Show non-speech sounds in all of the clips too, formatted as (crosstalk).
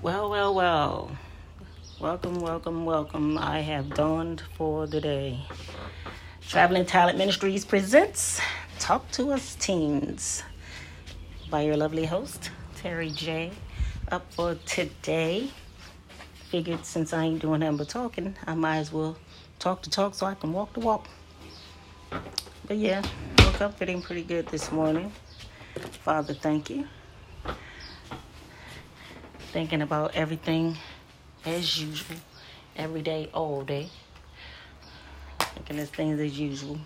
Well, well, well. Welcome, welcome, welcome. I have dawned for the day. Traveling Talent Ministries presents Talk to Us Teens by your lovely host, Terry J. Up for today. Figured since I ain't doing nothing but talking, I might as well talk the talk so I can walk the walk. But yeah, woke up feeling pretty good this morning. Father, thank you thinking about everything as usual, every day, all day. Thinking of things as usual.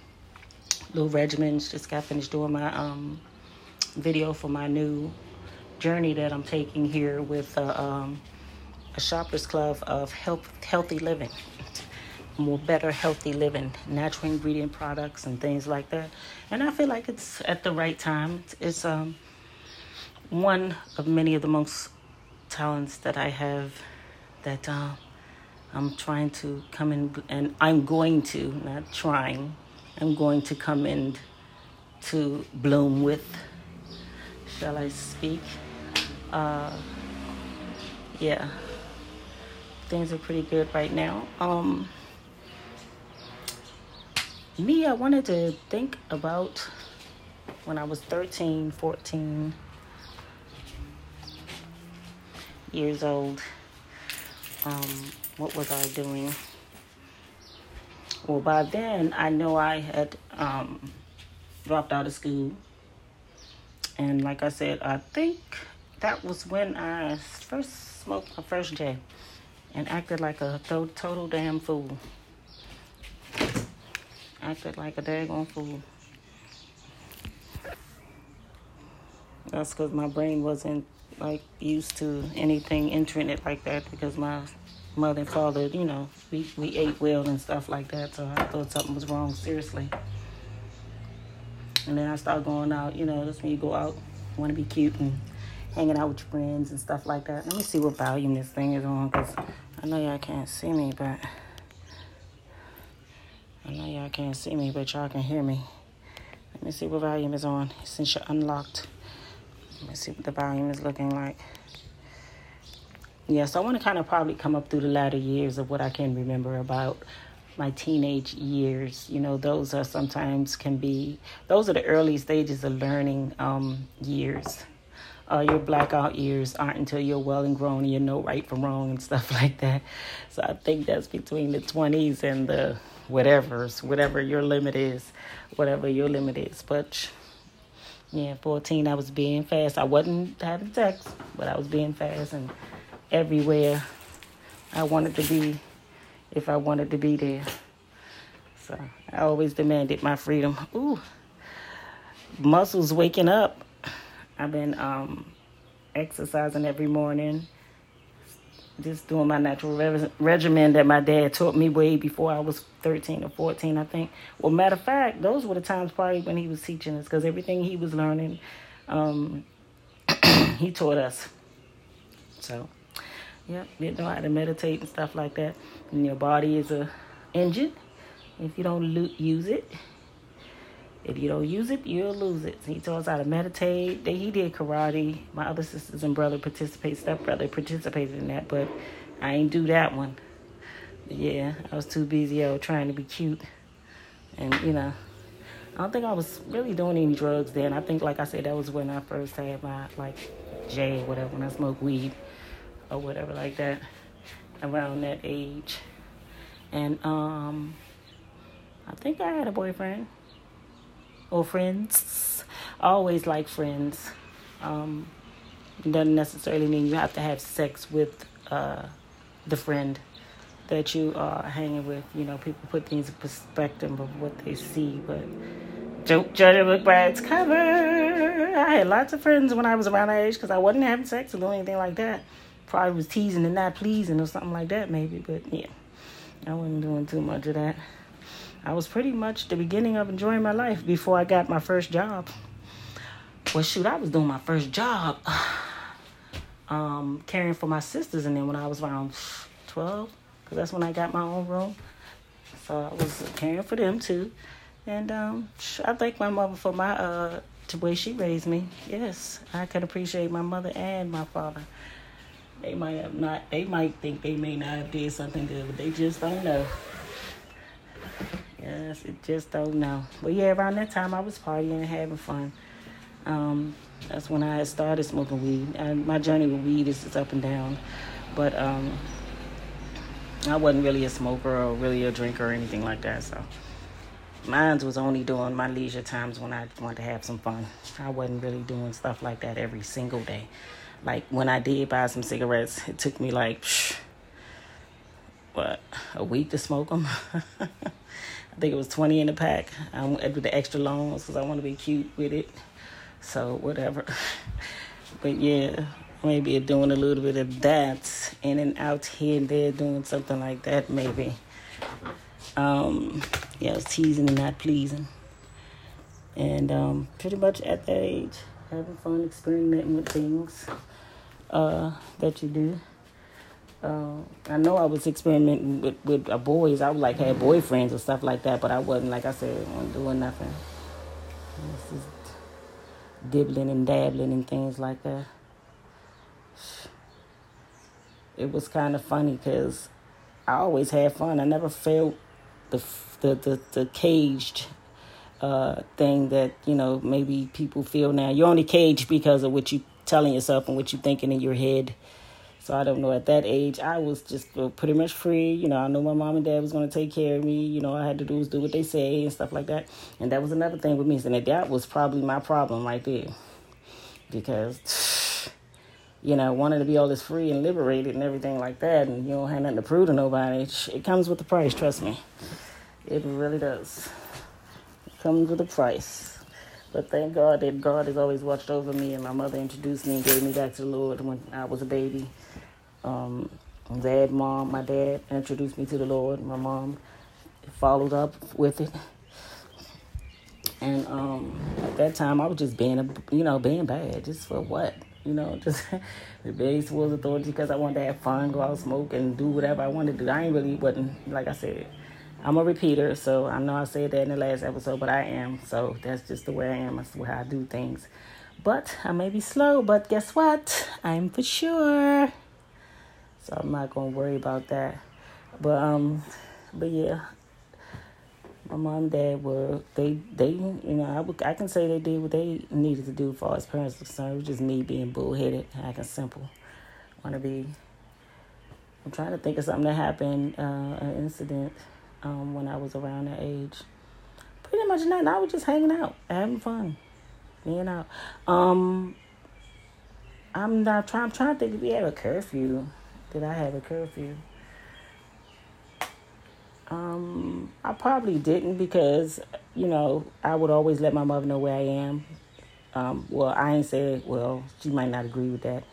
Little regimens. Just got finished doing my um, video for my new journey that I'm taking here with uh, um, a shoppers club of health, healthy living, more better healthy living, natural ingredient products and things like that. And I feel like it's at the right time. It's, it's um, one of many of the most talents that I have that uh, I'm trying to come in, and I'm going to, not trying, I'm going to come in to bloom with, shall I speak? Uh, yeah, things are pretty good right now. Um, me, I wanted to think about when I was 13, 14 years old. Um, what was I doing? Well, by then, I know I had um, dropped out of school. And like I said, I think that was when I first smoked my first J and acted like a th- total damn fool. Acted like a daggone fool. That's because my brain wasn't like used to anything it like that because my mother and father, you know, we, we ate well and stuff like that. So I thought something was wrong, seriously. And then I started going out, you know, that's when you go out, want to be cute and hanging out with your friends and stuff like that. Let me see what volume this thing is on because I know y'all can't see me, but I know y'all can't see me, but y'all can hear me. Let me see what volume is on since you're unlocked. Let's see what the volume is looking like. Yeah, so I want to kind of probably come up through the latter years of what I can remember about my teenage years. You know, those are sometimes can be, those are the early stages of learning um, years. Uh, your blackout years aren't until you're well and grown and you know right from wrong and stuff (laughs) like that. So I think that's between the 20s and the whatever's, whatever your limit is, whatever your limit is. But yeah, 14, I was being fast. I wasn't having sex, but I was being fast and everywhere I wanted to be if I wanted to be there. So I always demanded my freedom. Ooh, muscles waking up. I've been um, exercising every morning just doing my natural re- regimen that my dad taught me way before I was 13 or 14, I think. Well, matter of fact, those were the times probably when he was teaching us because everything he was learning, um, (clears throat) he taught us. So, yeah, you know how to meditate and stuff like that. And your body is a engine. If you don't use it, if you don't use it, you'll lose it. He taught us how to meditate. Then he did karate. My other sisters and brother participate, step brother participated in that, but I ain't do that one. But yeah, I was too busy out trying to be cute, and you know, I don't think I was really doing any drugs then. I think, like I said, that was when I first had my like J, or whatever, when I smoked weed or whatever like that, around that age, and um, I think I had a boyfriend or friends. I always like friends. Um, doesn't necessarily mean you have to have sex with uh, the friend that you are hanging with. You know, people put things in perspective of what they see, but don't judge a book by its cover. I had lots of friends when I was around that age because I wasn't having sex or doing anything like that. Probably was teasing and not pleasing or something like that, maybe, but yeah, I wasn't doing too much of that. I was pretty much the beginning of enjoying my life before I got my first job. Well, shoot, I was doing my first job, (sighs) um, caring for my sisters, and then when I was around twelve, because that's when I got my own room. So I was caring for them too, and um, I thank my mother for my uh, the way she raised me. Yes, I can appreciate my mother and my father. They might have not. They might think they may not have did something good, but they just don't know. Yes, it just don't know. But yeah, around that time I was partying and having fun. Um, that's when I started smoking weed. My journey with weed is just up and down. But um, I wasn't really a smoker or really a drinker or anything like that. So mine was only during my leisure times when I wanted to have some fun. I wasn't really doing stuff like that every single day. Like when I did buy some cigarettes, it took me like, what, a week to smoke them. (laughs) I think it was 20 in the pack. I went with the extra long because I want to be cute with it. So whatever. (laughs) But yeah, maybe doing a little bit of that in and out here and there, doing something like that maybe. Um, yeah, I was teasing and not pleasing. And um, pretty much at that age, having fun, experimenting with things uh, that you do. Uh, I know I was experimenting with, with uh, boys. I would like had boyfriends and stuff like that, but I wasn't, like I said, doing nothing. Just dibbling and dabbling and things like that. It was kind of funny because I always had fun. I never felt the the the, the caged uh, thing that you know maybe people feel now. You're only caged because of what you telling yourself and what you're thinking in your head. So I don't know. At that age, I was just uh, pretty much free. You know, I know my mom and dad was going to take care of me. You know, I had to do was do what they say and stuff like that. And that was another thing with me. And that was probably my problem right there, because (sighs) you know, wanting to be all this free and liberated and everything like that, and you don't have nothing to prove to nobody. It comes with a price. Trust me, it really does. It comes with a price. But thank God that God has always watched over me, and my mother introduced me and gave me back to the Lord when I was a baby. Um, dad, mom, my dad introduced me to the Lord. My mom followed up with it. And um, at that time, I was just being, a, you know, being bad. Just for what? You know, just (laughs) the base was authority because I wanted to have fun, go out, smoke, and do whatever I wanted to do. I ain't really wasn't like I said. I'm a repeater, so I know I said that in the last episode, but I am. So that's just the way I am. That's the way I do things. But I may be slow, but guess what? I'm for sure. So I'm not gonna worry about that. But um, but yeah, my mom and dad were they they you know I would, I can say they did what they needed to do as far as parents concerned. It was just me being bullheaded, acting simple. Want to be. I'm trying to think of something that happened, uh, an incident um, when I was around that age. Pretty much nothing. I was just hanging out, having fun, being out. Um, I'm not trying. I'm trying to think if we had a curfew. Did I have a curfew? Um, I probably didn't because you know I would always let my mother know where I am. Um, well, I ain't said. Well, she might not agree with that,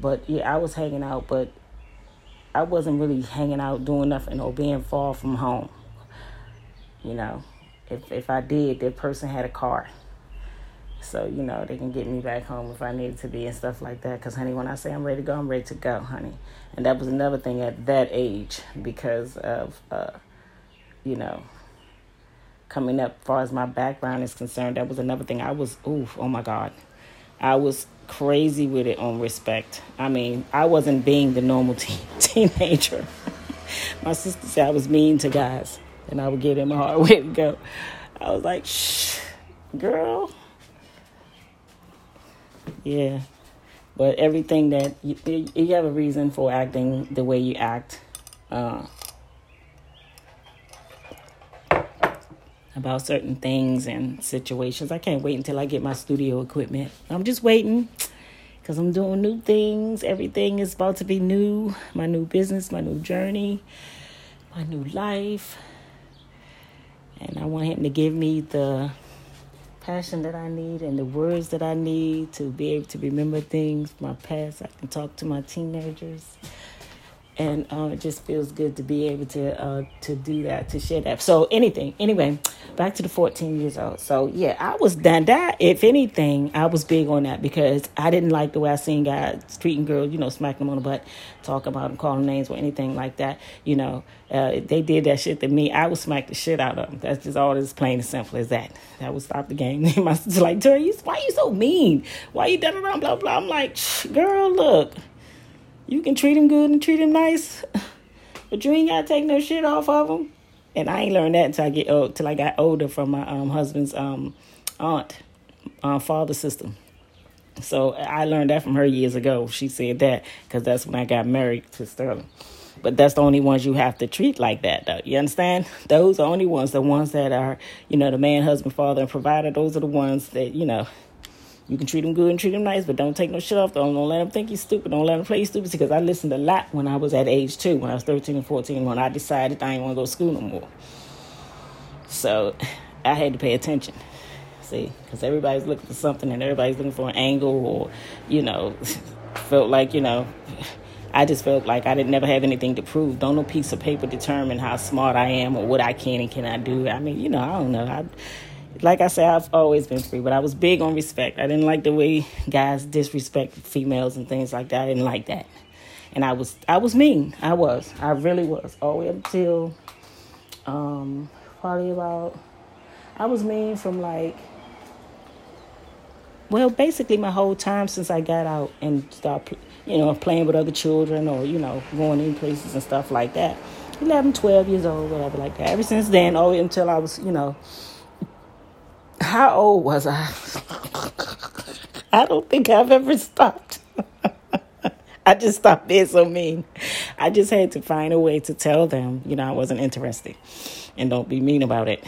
but yeah, I was hanging out, but I wasn't really hanging out doing nothing or being far from home. You know, if if I did, that person had a car. So, you know, they can get me back home if I needed to be and stuff like that. Because, honey, when I say I'm ready to go, I'm ready to go, honey. And that was another thing at that age because of, uh, you know, coming up, far as my background is concerned, that was another thing. I was, ooh, oh my God. I was crazy with it on respect. I mean, I wasn't being the normal teen- (laughs) teenager. My sister said I was mean to guys, and I would give them a hard (laughs) way to go. I was like, shh, girl. Yeah. But everything that you, you have a reason for acting the way you act. Uh, about certain things and situations. I can't wait until I get my studio equipment. I'm just waiting because I'm doing new things. Everything is about to be new. My new business, my new journey, my new life. And I want him to give me the passion that I need and the words that I need to be able to remember things, from my past. I can talk to my teenagers and um, it just feels good to be able to uh, to do that to share that. So anything anyway back to the 14 years old. So yeah i was done that if anything i was big on that because i didn't like the way i seen guys treating girls you know smacking them on the butt talking about them calling names or anything like that you know. Uh, they did that shit to me. I would smack the shit out of them that's just all as plain and simple as that. That would stop the game. (laughs) My sister's like Terry, why are you so mean? Why you done around blah blah? I'm like girl look You can treat him good and treat him nice, (laughs) but you ain't gotta take no shit off of him. And I ain't learned that until I get old, till I got older from my um, husband's um, aunt, uh, father sister. So I learned that from her years ago. She said that because that's when I got married to Sterling. But that's the only ones you have to treat like that, though. You understand? Those are only ones, the ones that are, you know, the man, husband, father, and provider. Those are the ones that, you know, you can treat them good and treat them nice, but don't take no shit off. Don't, don't let them think you're stupid. Don't let them play you stupid. Because I listened a lot when I was at age two, when I was 13 and 14, when I decided I didn't want to go to school no more. So I had to pay attention. See, because everybody's looking for something and everybody's looking for an angle or, you know, (laughs) felt like, you know, I just felt like I didn't never have anything to prove. Don't no piece of paper determine how smart I am or what I can and cannot do. I mean, you know, I don't know. I, like I said, I've always been free, but I was big on respect. I didn't like the way guys disrespect females and things like that. I didn't like that, and I was I was mean. I was. I really was. All the way up until um, probably about I was mean from like well, basically my whole time since I got out and started, you know, playing with other children or you know going in places and stuff like that. 11, 12 years old, whatever like that. Ever since then, all until I was, you know how old was I? I don't think I've ever stopped. (laughs) I just stopped being so mean. I just had to find a way to tell them, you know, I wasn't interested. And don't be mean about it.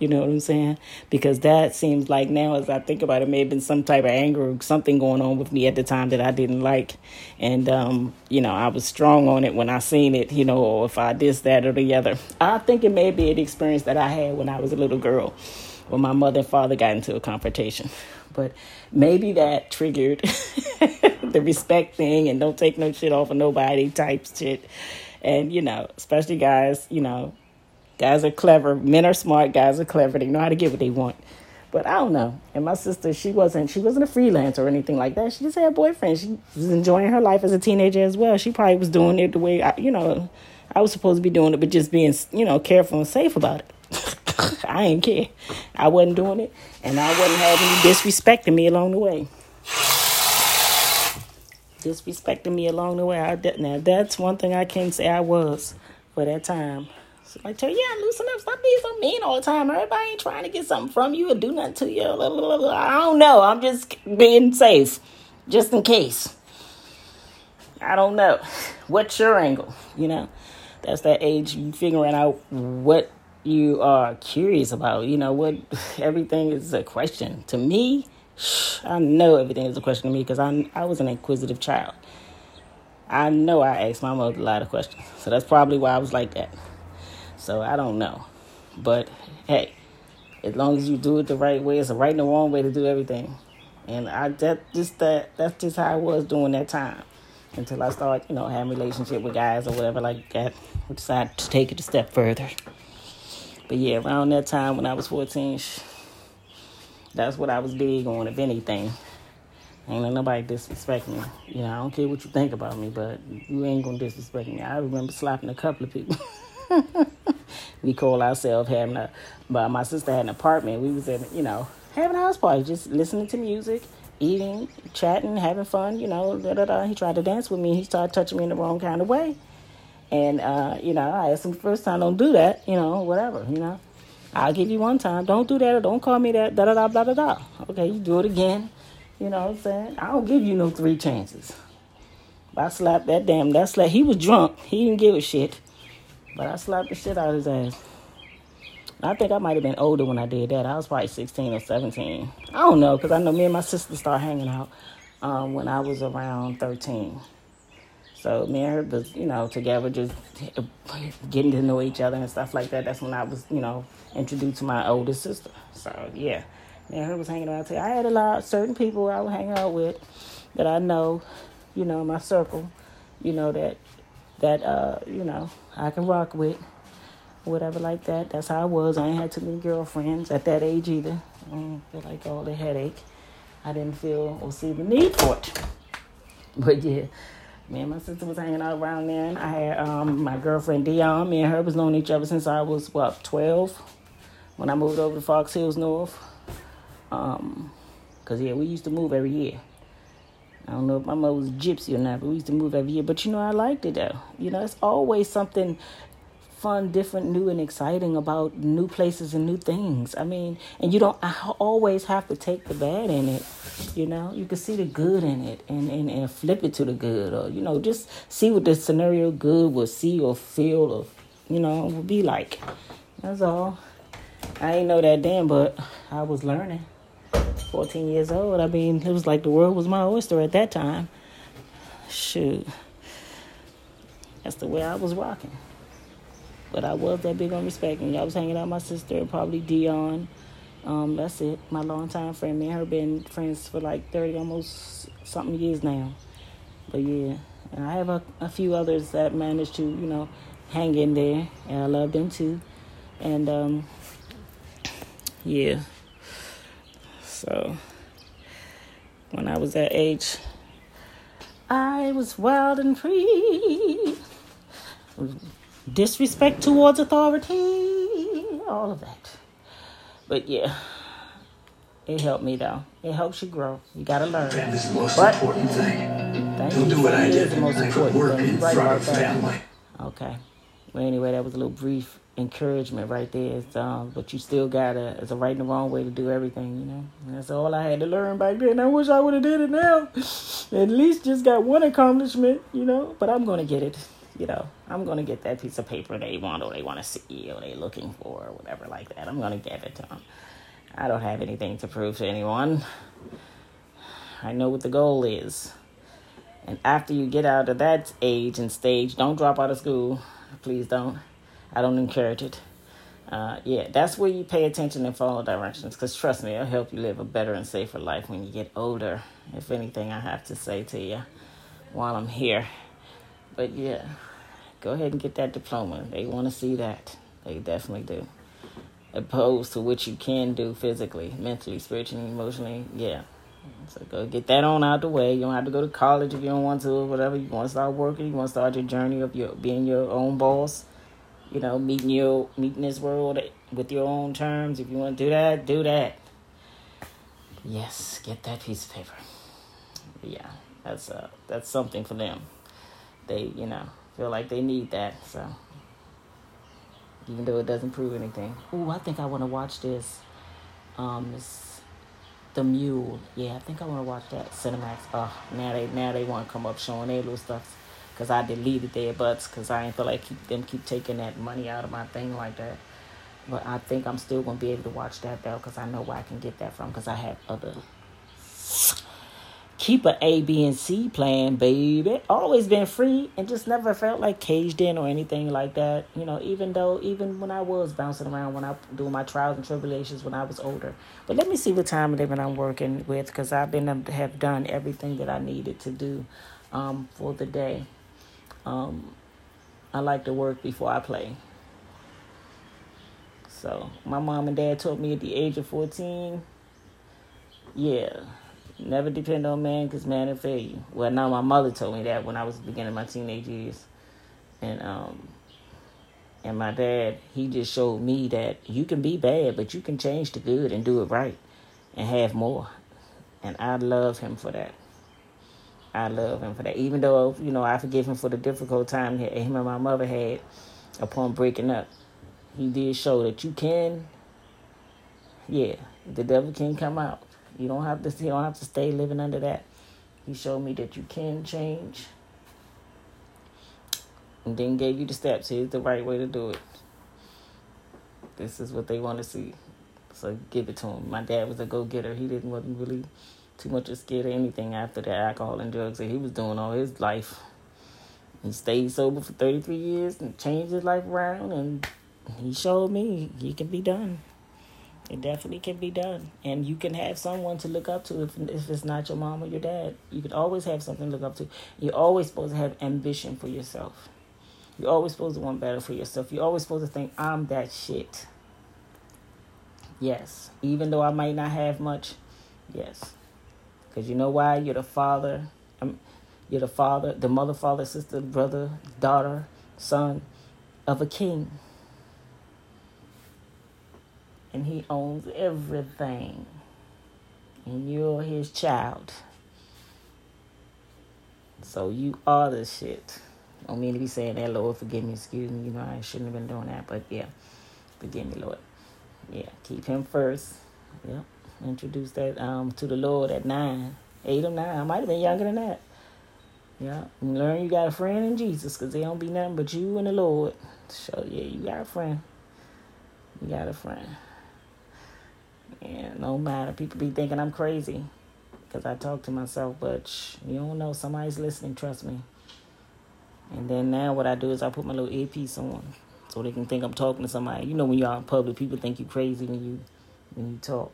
You know what I'm saying? Because that seems like now, as I think about it, may have been some type of anger or something going on with me at the time that I didn't like. And, um, you know, I was strong on it when I seen it, you know, or if I this, that, or the other. I think it may be an experience that I had when I was a little girl when my mother and father got into a confrontation. (laughs) But maybe that triggered (laughs) the respect thing and don't take no shit off of nobody type shit. And, you know, especially guys, you know, guys are clever. Men are smart. Guys are clever. They know how to get what they want. But I don't know. And my sister, she wasn't she wasn't a freelancer or anything like that. She just had a boyfriend. She was enjoying her life as a teenager as well. She probably was doing it the way I, you know, I was supposed to be doing it, but just being, you know, careful and safe about it. (laughs) I ain't care. I wasn't doing it, and I wasn't having any disrespecting me along the way. Disrespecting me along the way. I, now that's one thing I can say I was for that time. So I tell you, yeah, loosen up. Stop being so mean all the time. Everybody ain't trying to get something from you or do nothing to you. I don't know. I'm just being safe, just in case. I don't know. What's your angle? You know, that's that age you figuring out what you are curious about. You know what? (laughs) Everything is a question to me. I know everything is a question to me because I I was an inquisitive child. I know I asked my mother a lot of questions, so that's probably why I was like that. So I don't know, but hey, as long as you do it the right way, it's the right and the wrong way to do everything. And I that just that that's just how I was doing that time until I started, you know, having relationship with guys or whatever like that. We decided to take it a step further. But yeah, around that time when I was 14, that's what I was big on, if anything. Ain't nobody disrespect me. You know, I don't care what you think about me, but you ain't gonna disrespect me. I remember slapping a couple of people. (laughs) we call ourselves having a, but my sister had an apartment. We was in, you know, having a house party, just listening to music, eating, chatting, having fun. You know, da da da. He tried to dance with me. He started touching me in the wrong kind of way. And, uh, you know, I asked him the first time, don't do that, you know, whatever, you know. I'll give you one time. Don't do that or don't call me that, da da da, blah, da da. Okay, you do it again. You know what I'm saying? I don't give you no three chances. I slapped that damn, that slap. He was drunk. He didn't give a shit. But I slapped the shit out of his ass. I think I might have been older when I did that. I was probably 16 or 17. I don't know, because I know me and my sister started hanging out um, when I was around 13. So me and her was, you know, together just getting to know each other and stuff like that. That's when I was, you know, introduced to my older sister. So yeah, me and her was hanging out. Too. I had a lot certain people I would hang out with that I know, you know, my circle, you know that that uh, you know, I can rock with, whatever like that. That's how I was. I ain't had too many girlfriends at that age either. I didn't feel like all the headache. I didn't feel or see the need for it. But yeah, me and my sister was hanging out around then. I had um, my girlfriend Dion. Me and her was known each other since I was what twelve, when I moved over to Fox Hills North. Um, cause yeah, we used to move every year. I don't know if my mother was gypsy or not, but we used to move every year. But you know, I liked it though. You know, it's always something fun, different, new, and exciting about new places and new things. I mean, and you don't I always have to take the bad in it. You know, you can see the good in it and, and, and flip it to the good, or you know, just see what the scenario good will see or feel or you know will be like. That's all. I ain't know that then, but I was learning. 14 years old. I mean, it was like the world was my oyster at that time. Shoot. That's the way I was rocking. But I was that big on respecting. I was hanging out with my sister and probably Dion. Um, that's it. My longtime friend. Me and her been friends for like 30, almost something years now. But yeah, and I have a, a few others that managed to, you know, hang in there. And I love them too. And um, yeah. So when I was that age, I was wild and free. Disrespect towards authority, all of that. But yeah, it helped me though. It helps you grow. You gotta learn. Family's the most but, important thing. Thank Don't you. do what I did. is the most I put work thing. in right front of family. Okay. Well, anyway, that was a little brief encouragement right there. Um, but you still gotta. It's a right and wrong way to do everything. You know. And that's all I had to learn back then. I wish I would have did it now. (laughs) At least just got one accomplishment. You know. But I'm gonna get it. You know. I'm gonna get that piece of paper they want or they want to see or they looking for or whatever like that. I'm gonna give it to them. I don't have anything to prove to anyone. I know what the goal is. And after you get out of that age and stage, don't drop out of school. Please don't. I don't encourage it. Uh, yeah, that's where you pay attention and follow directions. Because trust me, it'll help you live a better and safer life when you get older. If anything, I have to say to you while I'm here. But yeah, go ahead and get that diploma. They want to see that. They definitely do. Opposed to what you can do physically, mentally, spiritually, emotionally. Yeah. So go get that on out the way. You don't have to go to college if you don't want to, or whatever. You want to start working. You want to start your journey of your being your own boss. You know, meeting your meeting this world with your own terms. If you want to do that, do that. Yes, get that piece of paper. Yeah, that's uh that's something for them. They you know feel like they need that. So even though it doesn't prove anything. Ooh, I think I want to watch this. Um, it's the Mule. Yeah, I think I want to watch that Cinemax. Oh, now they now they want to come up showing their little stuff. Cause I deleted their butts. Cause I ain't feel like keep them keep taking that money out of my thing like that. But I think I'm still gonna be able to watch that though. Cause I know where I can get that from. Cause I have other. Keep a A, B, and C plan, baby. Always been free and just never felt like caged in or anything like that. You know, even though, even when I was bouncing around, when I doing my trials and tribulations when I was older. But let me see what time living I'm working with because I've been to have done everything that I needed to do um, for the day. Um, I like to work before I play. So my mom and dad taught me at the age of 14, yeah, never depend on man because man will fail you. Well, now my mother told me that when I was beginning my teenage years. And, um, and my dad, he just showed me that you can be bad, but you can change to good and do it right and have more. And I love him for that. I love him for that. Even though, you know, I forgive him for the difficult time that him and my mother had upon breaking up. He did show that you can, yeah, the devil can come out. You don't have to you don't have to stay living under that. He showed me that you can change. And then gave you the steps. Here's the right way to do it. This is what they want to see. So give it to him. My dad was a go getter. He didn't wasn't really too much scared of anything after the alcohol and drugs that he was doing all his life. He stayed sober for 33 years and changed his life around, and he showed me he can be done. It definitely can be done. And you can have someone to look up to if, if it's not your mom or your dad. You could always have something to look up to. You're always supposed to have ambition for yourself. You're always supposed to want better for yourself. You're always supposed to think, I'm that shit. Yes. Even though I might not have much, yes. Because you know why? You're the father. Um, you're the father, the mother, father, sister, brother, daughter, son of a king. And he owns everything. And you're his child. So you are the shit. Don't mean to be saying that, Lord, forgive me, excuse me. You know, I shouldn't have been doing that, but yeah, forgive me, Lord. Yeah, keep him first. Yep. Introduce that um to the Lord at nine, eight or nine. I might have been younger than that. Yeah, learn you got a friend in Jesus, cause they don't be nothing but you and the Lord. So yeah, you got a friend. You got a friend. Yeah, no matter. People be thinking I'm crazy because I talk to myself, but you don't know. Somebody's listening, trust me. And then now what I do is I put my little earpiece on so they can think I'm talking to somebody. You know, when you're in public, people think you crazy when you when you talk.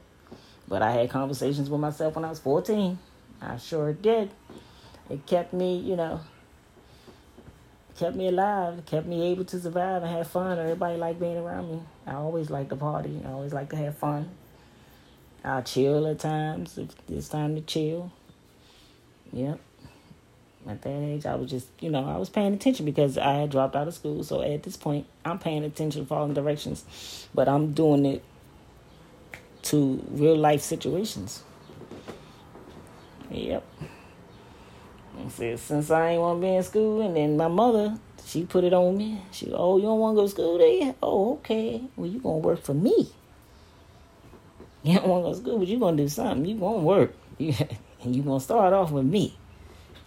But I had conversations with myself when I was 14. I sure did. It kept me, you know, kept me alive, kept me able to survive and have fun. Everybody liked being around me. I always liked to party. I always liked to have fun. I'll chill at times if it's time to chill. Yep. At that age, I was just, you know, I was paying attention because I had dropped out of school. So at this point, I'm paying attention, following directions, but I'm doing it to real life situations. Yep. I said, since I ain't want to be in school, and then my mother, she put it on me. She, oh, you don't want to go to school there? Oh, okay. Well, you going to work for me. You don't want to go to school, but you going to do something. You're going to work. (laughs) And you're going to start off with me.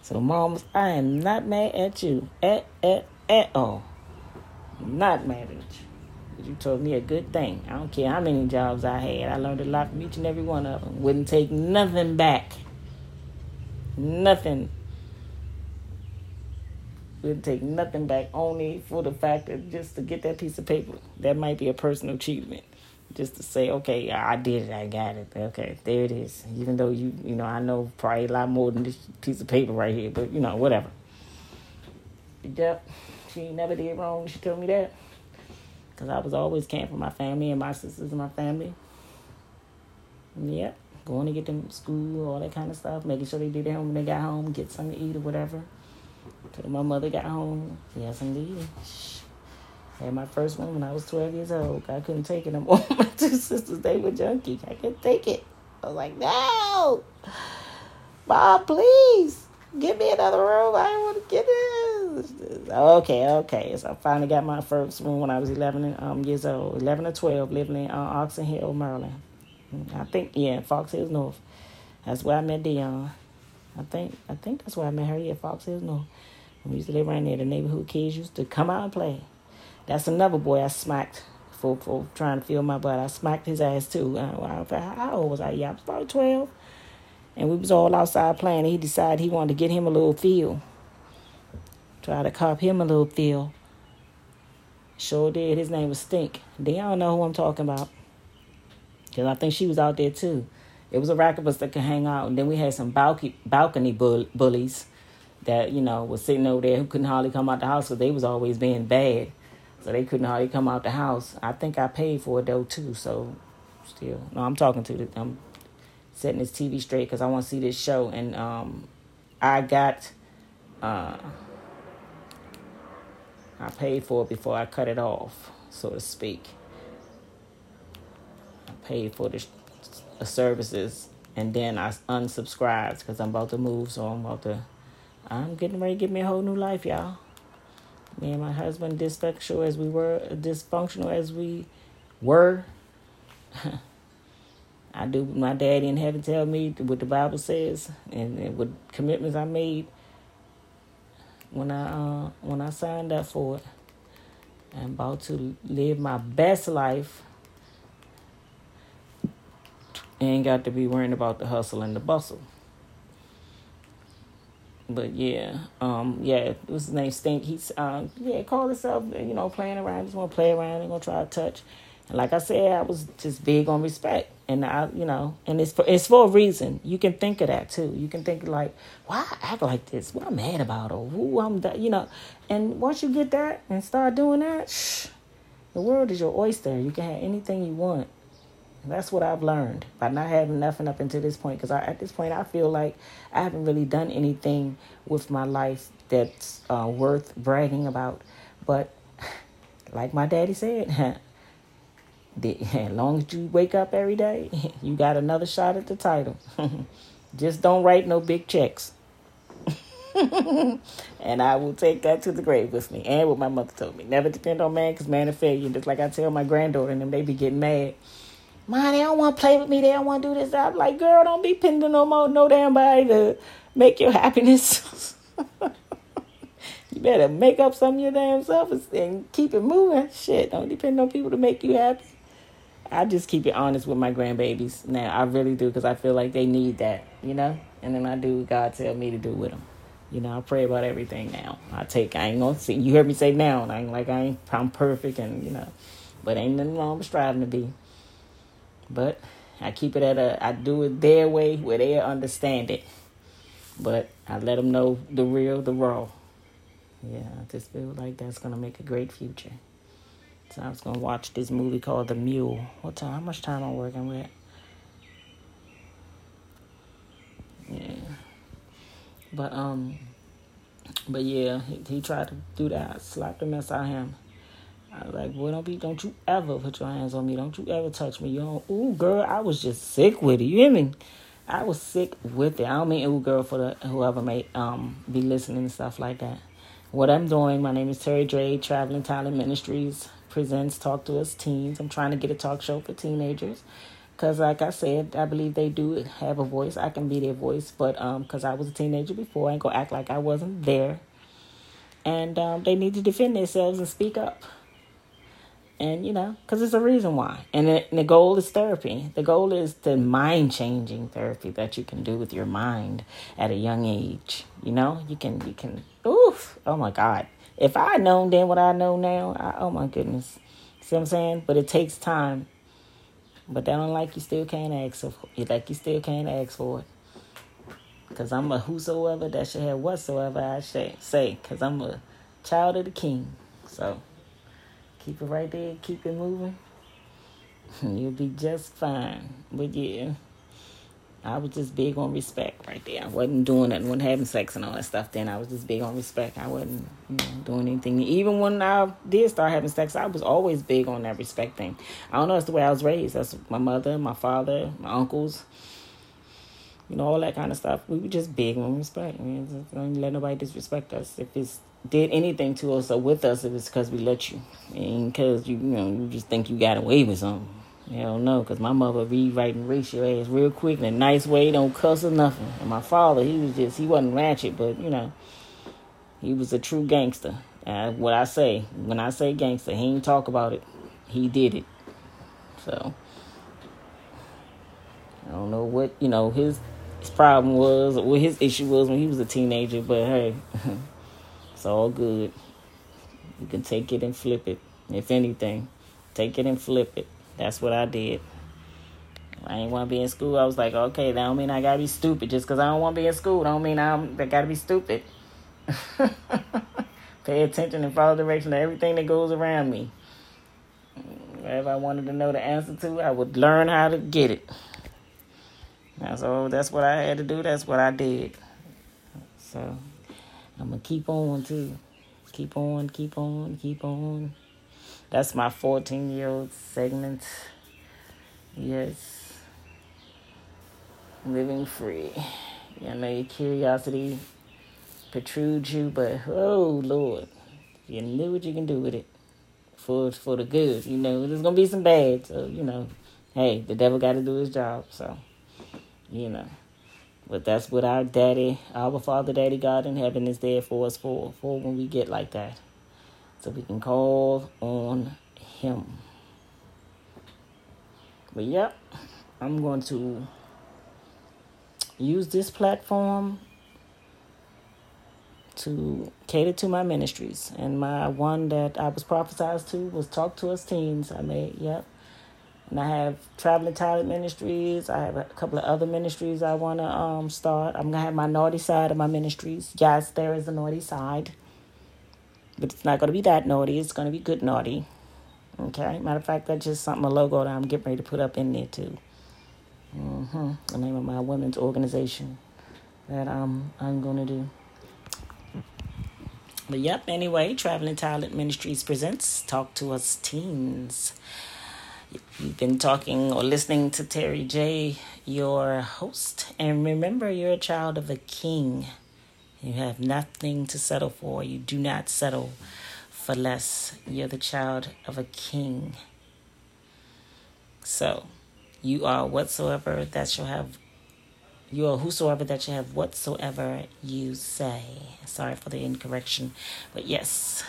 So, moms, I am not mad at you at, at, at all. Not mad at you. You told me a good thing. I don't care how many jobs I had. I learned a lot from each and every one of them. Wouldn't take nothing back. Nothing. Wouldn't take nothing back only for the fact that just to get that piece of paper. That might be a personal achievement just to say, okay, I did it, I got it. Okay, there it is. Even though you, you know, I know probably a lot more than this piece of paper right here, but you know, whatever. Yep, she never did wrong. She told me that because I was always caring for my family and my sisters and my family. Yep, going to get them school, all that kind of stuff, making sure they did their home when they got home, get something to eat or whatever. Till my mother got home. Yes, indeed. Had my first one when I was 12 years old. I couldn't take it no more. (laughs) my two sisters, they were junkies. I couldn't take it. I was like, no. Bob, please. Give me another room. I want to get this. Okay, okay. So I finally got my first one when I was 11 um, years old. 11 or 12, living in uh, Oxon Hill, Maryland. I think, yeah, Fox Hills North. That's where I met Dion. I think I think that's where I met her, yeah, Fox Hills North. We used to live right there. The neighborhood kids used to come out and play. That's another boy I smacked for, for trying to feel my butt. I smacked his ass too. Uh, how old was I? Yeah, I was probably 12. And we was all outside playing. He decided he wanted to get him a little feel. Try to cop him a little feel. Sure did. His name was Stink. They don't know who I'm talking about. Because I think she was out there too. It was a rack of us that could hang out. And then we had some balcony, balcony bull, bullies that, you know, was sitting over there who couldn't hardly come out the house because they was always being bad. So they couldn't hardly come out the house. I think I paid for it though too. So still, no, I'm talking to the, I'm setting this TV straight because I want to see this show. And um, I got, uh, I paid for it before I cut it off, so to speak. I paid for the, the services and then I unsubscribed because I'm about to move. So I'm about to, I'm getting ready to give me a whole new life, y'all. Me and my husband, dysfunctional as we were, dysfunctional as we were. (laughs) I do my daddy in heaven tell me what the Bible says and, and what commitments I made when I uh, when I signed up for it. I'm about to live my best life. Ain't got to be worrying about the hustle and the bustle but yeah, um, yeah, what's his name? Stink. He's um, yeah, called himself, you know, playing around. Just want to play around. Ain't gonna try to touch. And like I said, I was just big on respect, and I, you know, and it's for it's for a reason. You can think of that too. You can think like, why I act like this? What I'm mad about, or who I'm, that, you know. And once you get that and start doing that, shh, the world is your oyster. You can have anything you want. That's what I've learned by not having nothing up until this point. Because at this point, I feel like I haven't really done anything with my life that's uh, worth bragging about. But (sighs) like my daddy said, (laughs) (laughs) as long as you wake up every day, (laughs) you got another shot at the title. Just don't write no big checks. and I will take that to the grave with me. And what my mother told me. Never depend on man because man is failure. Just like I tell my granddaughter and them, they be getting mad. Mom, they don't want to play with me. They don't want to do this. I'm like, girl, don't be pending no more, no damn body to make your happiness. (laughs) you better make up some of your damn self and keep it moving. Shit, don't depend on people to make you happy. I just keep it honest with my grandbabies now. I really do because I feel like they need that, you know. And then I do what God tell me to do with them. You know, I pray about everything now. I take. I ain't gonna see. You heard me say now. I ain't like I ain't. I'm perfect, and you know, but ain't nothing wrong with striving to be. But I keep it at a. I do it their way where they understand it. But I let them know the real, the raw. Yeah, I just feel like that's gonna make a great future. So I was gonna watch this movie called The Mule. What time? How much time I'm working with? Yeah. But um, but yeah, he, he tried to do that. I slapped the mess out of him. I was like, boy, don't be, don't you ever put your hands on me. Don't you ever touch me. You know, ooh, girl, I was just sick with it. You hear me? I was sick with it. I don't mean ooh, girl, for the whoever may um be listening and stuff like that. What I'm doing, my name is Terry Dre, Traveling Talent Ministries presents Talk to Us Teens. I'm trying to get a talk show for teenagers because, like I said, I believe they do have a voice. I can be their voice, but um, because I was a teenager before, I ain't gonna act like I wasn't there. And um, they need to defend themselves and speak up. And you know, because there's a reason why. And the, the goal is therapy. The goal is the mind changing therapy that you can do with your mind at a young age. You know, you can you can. Oof! Oh my God if I had known then what I know now, I, oh my goodness. See what I'm saying? But it takes time. But that don't like you still can't ask for. Like you still can't ask for it. Because I'm a whosoever that should have whatsoever I should say. Because I'm a child of the king. So keep it right there. Keep it moving. (laughs) You'll be just fine. But yeah. I was just big on respect right there. I wasn't doing nothing, wasn't having sex and all that stuff then. I was just big on respect. I wasn't you know, doing anything. Even when I did start having sex, I was always big on that respect thing. I don't know, it's the way I was raised. That's my mother, my father, my uncles, you know, all that kind of stuff. We were just big on respect. I mean, don't let nobody disrespect us. If it's did anything to us or with us, it was because we let you. And because you, you know, you just think you got away with something. Hell no, because my mother rewriting ratio ass real quick in a nice way, don't cuss or nothing. And my father, he was just, he wasn't ratchet, but, you know, he was a true gangster. And what I say, when I say gangster, he ain't talk about it. He did it. So, I don't know what, you know, his, his problem was, or what his issue was when he was a teenager, but hey, (laughs) it's all good. You can take it and flip it. If anything, take it and flip it. That's what I did. I ain't want to be in school. I was like, okay, that don't mean I gotta be stupid. Just because I don't want to be in school, don't mean I'm, I gotta be stupid. (laughs) Pay attention and follow direction to everything that goes around me. Whatever I wanted to know the answer to, I would learn how to get it. That's all. That's what I had to do. That's what I did. So I'm gonna keep on too. Keep on, keep on, keep on. That's my 14 year old segment. Yes. Living free. I know your curiosity protrudes you, but oh Lord, you knew what you can do with it for for the good. You know, there's gonna be some bad, so you know, hey, the devil got to do his job. So, you know, but that's what our daddy, our Father, Daddy God in heaven is there for us for for when we get like that so we can call on him. But yep, I'm going to use this platform to cater to my ministries. And my one that I was prophesied to was Talk to Us Teens. I made, yep. And I have Traveling Talent Ministries. I have a couple of other ministries I want to um, start. I'm going to have my naughty side of my ministries. Yes, there is a naughty side. But it's not going to be that naughty. It's going to be good naughty. Okay. Matter of fact, that's just something, a logo that I'm getting ready to put up in there too. Mm-hmm. The name of my women's organization that um, I'm going to do. But yep, anyway, Traveling Talent Ministries presents Talk to Us Teens. You've been talking or listening to Terry J, your host. And remember, you're a child of a king. You have nothing to settle for. You do not settle for less. You're the child of a king. So, you are whatsoever that shall have you are whosoever that you have whatsoever you say. Sorry for the incorrection. But yes,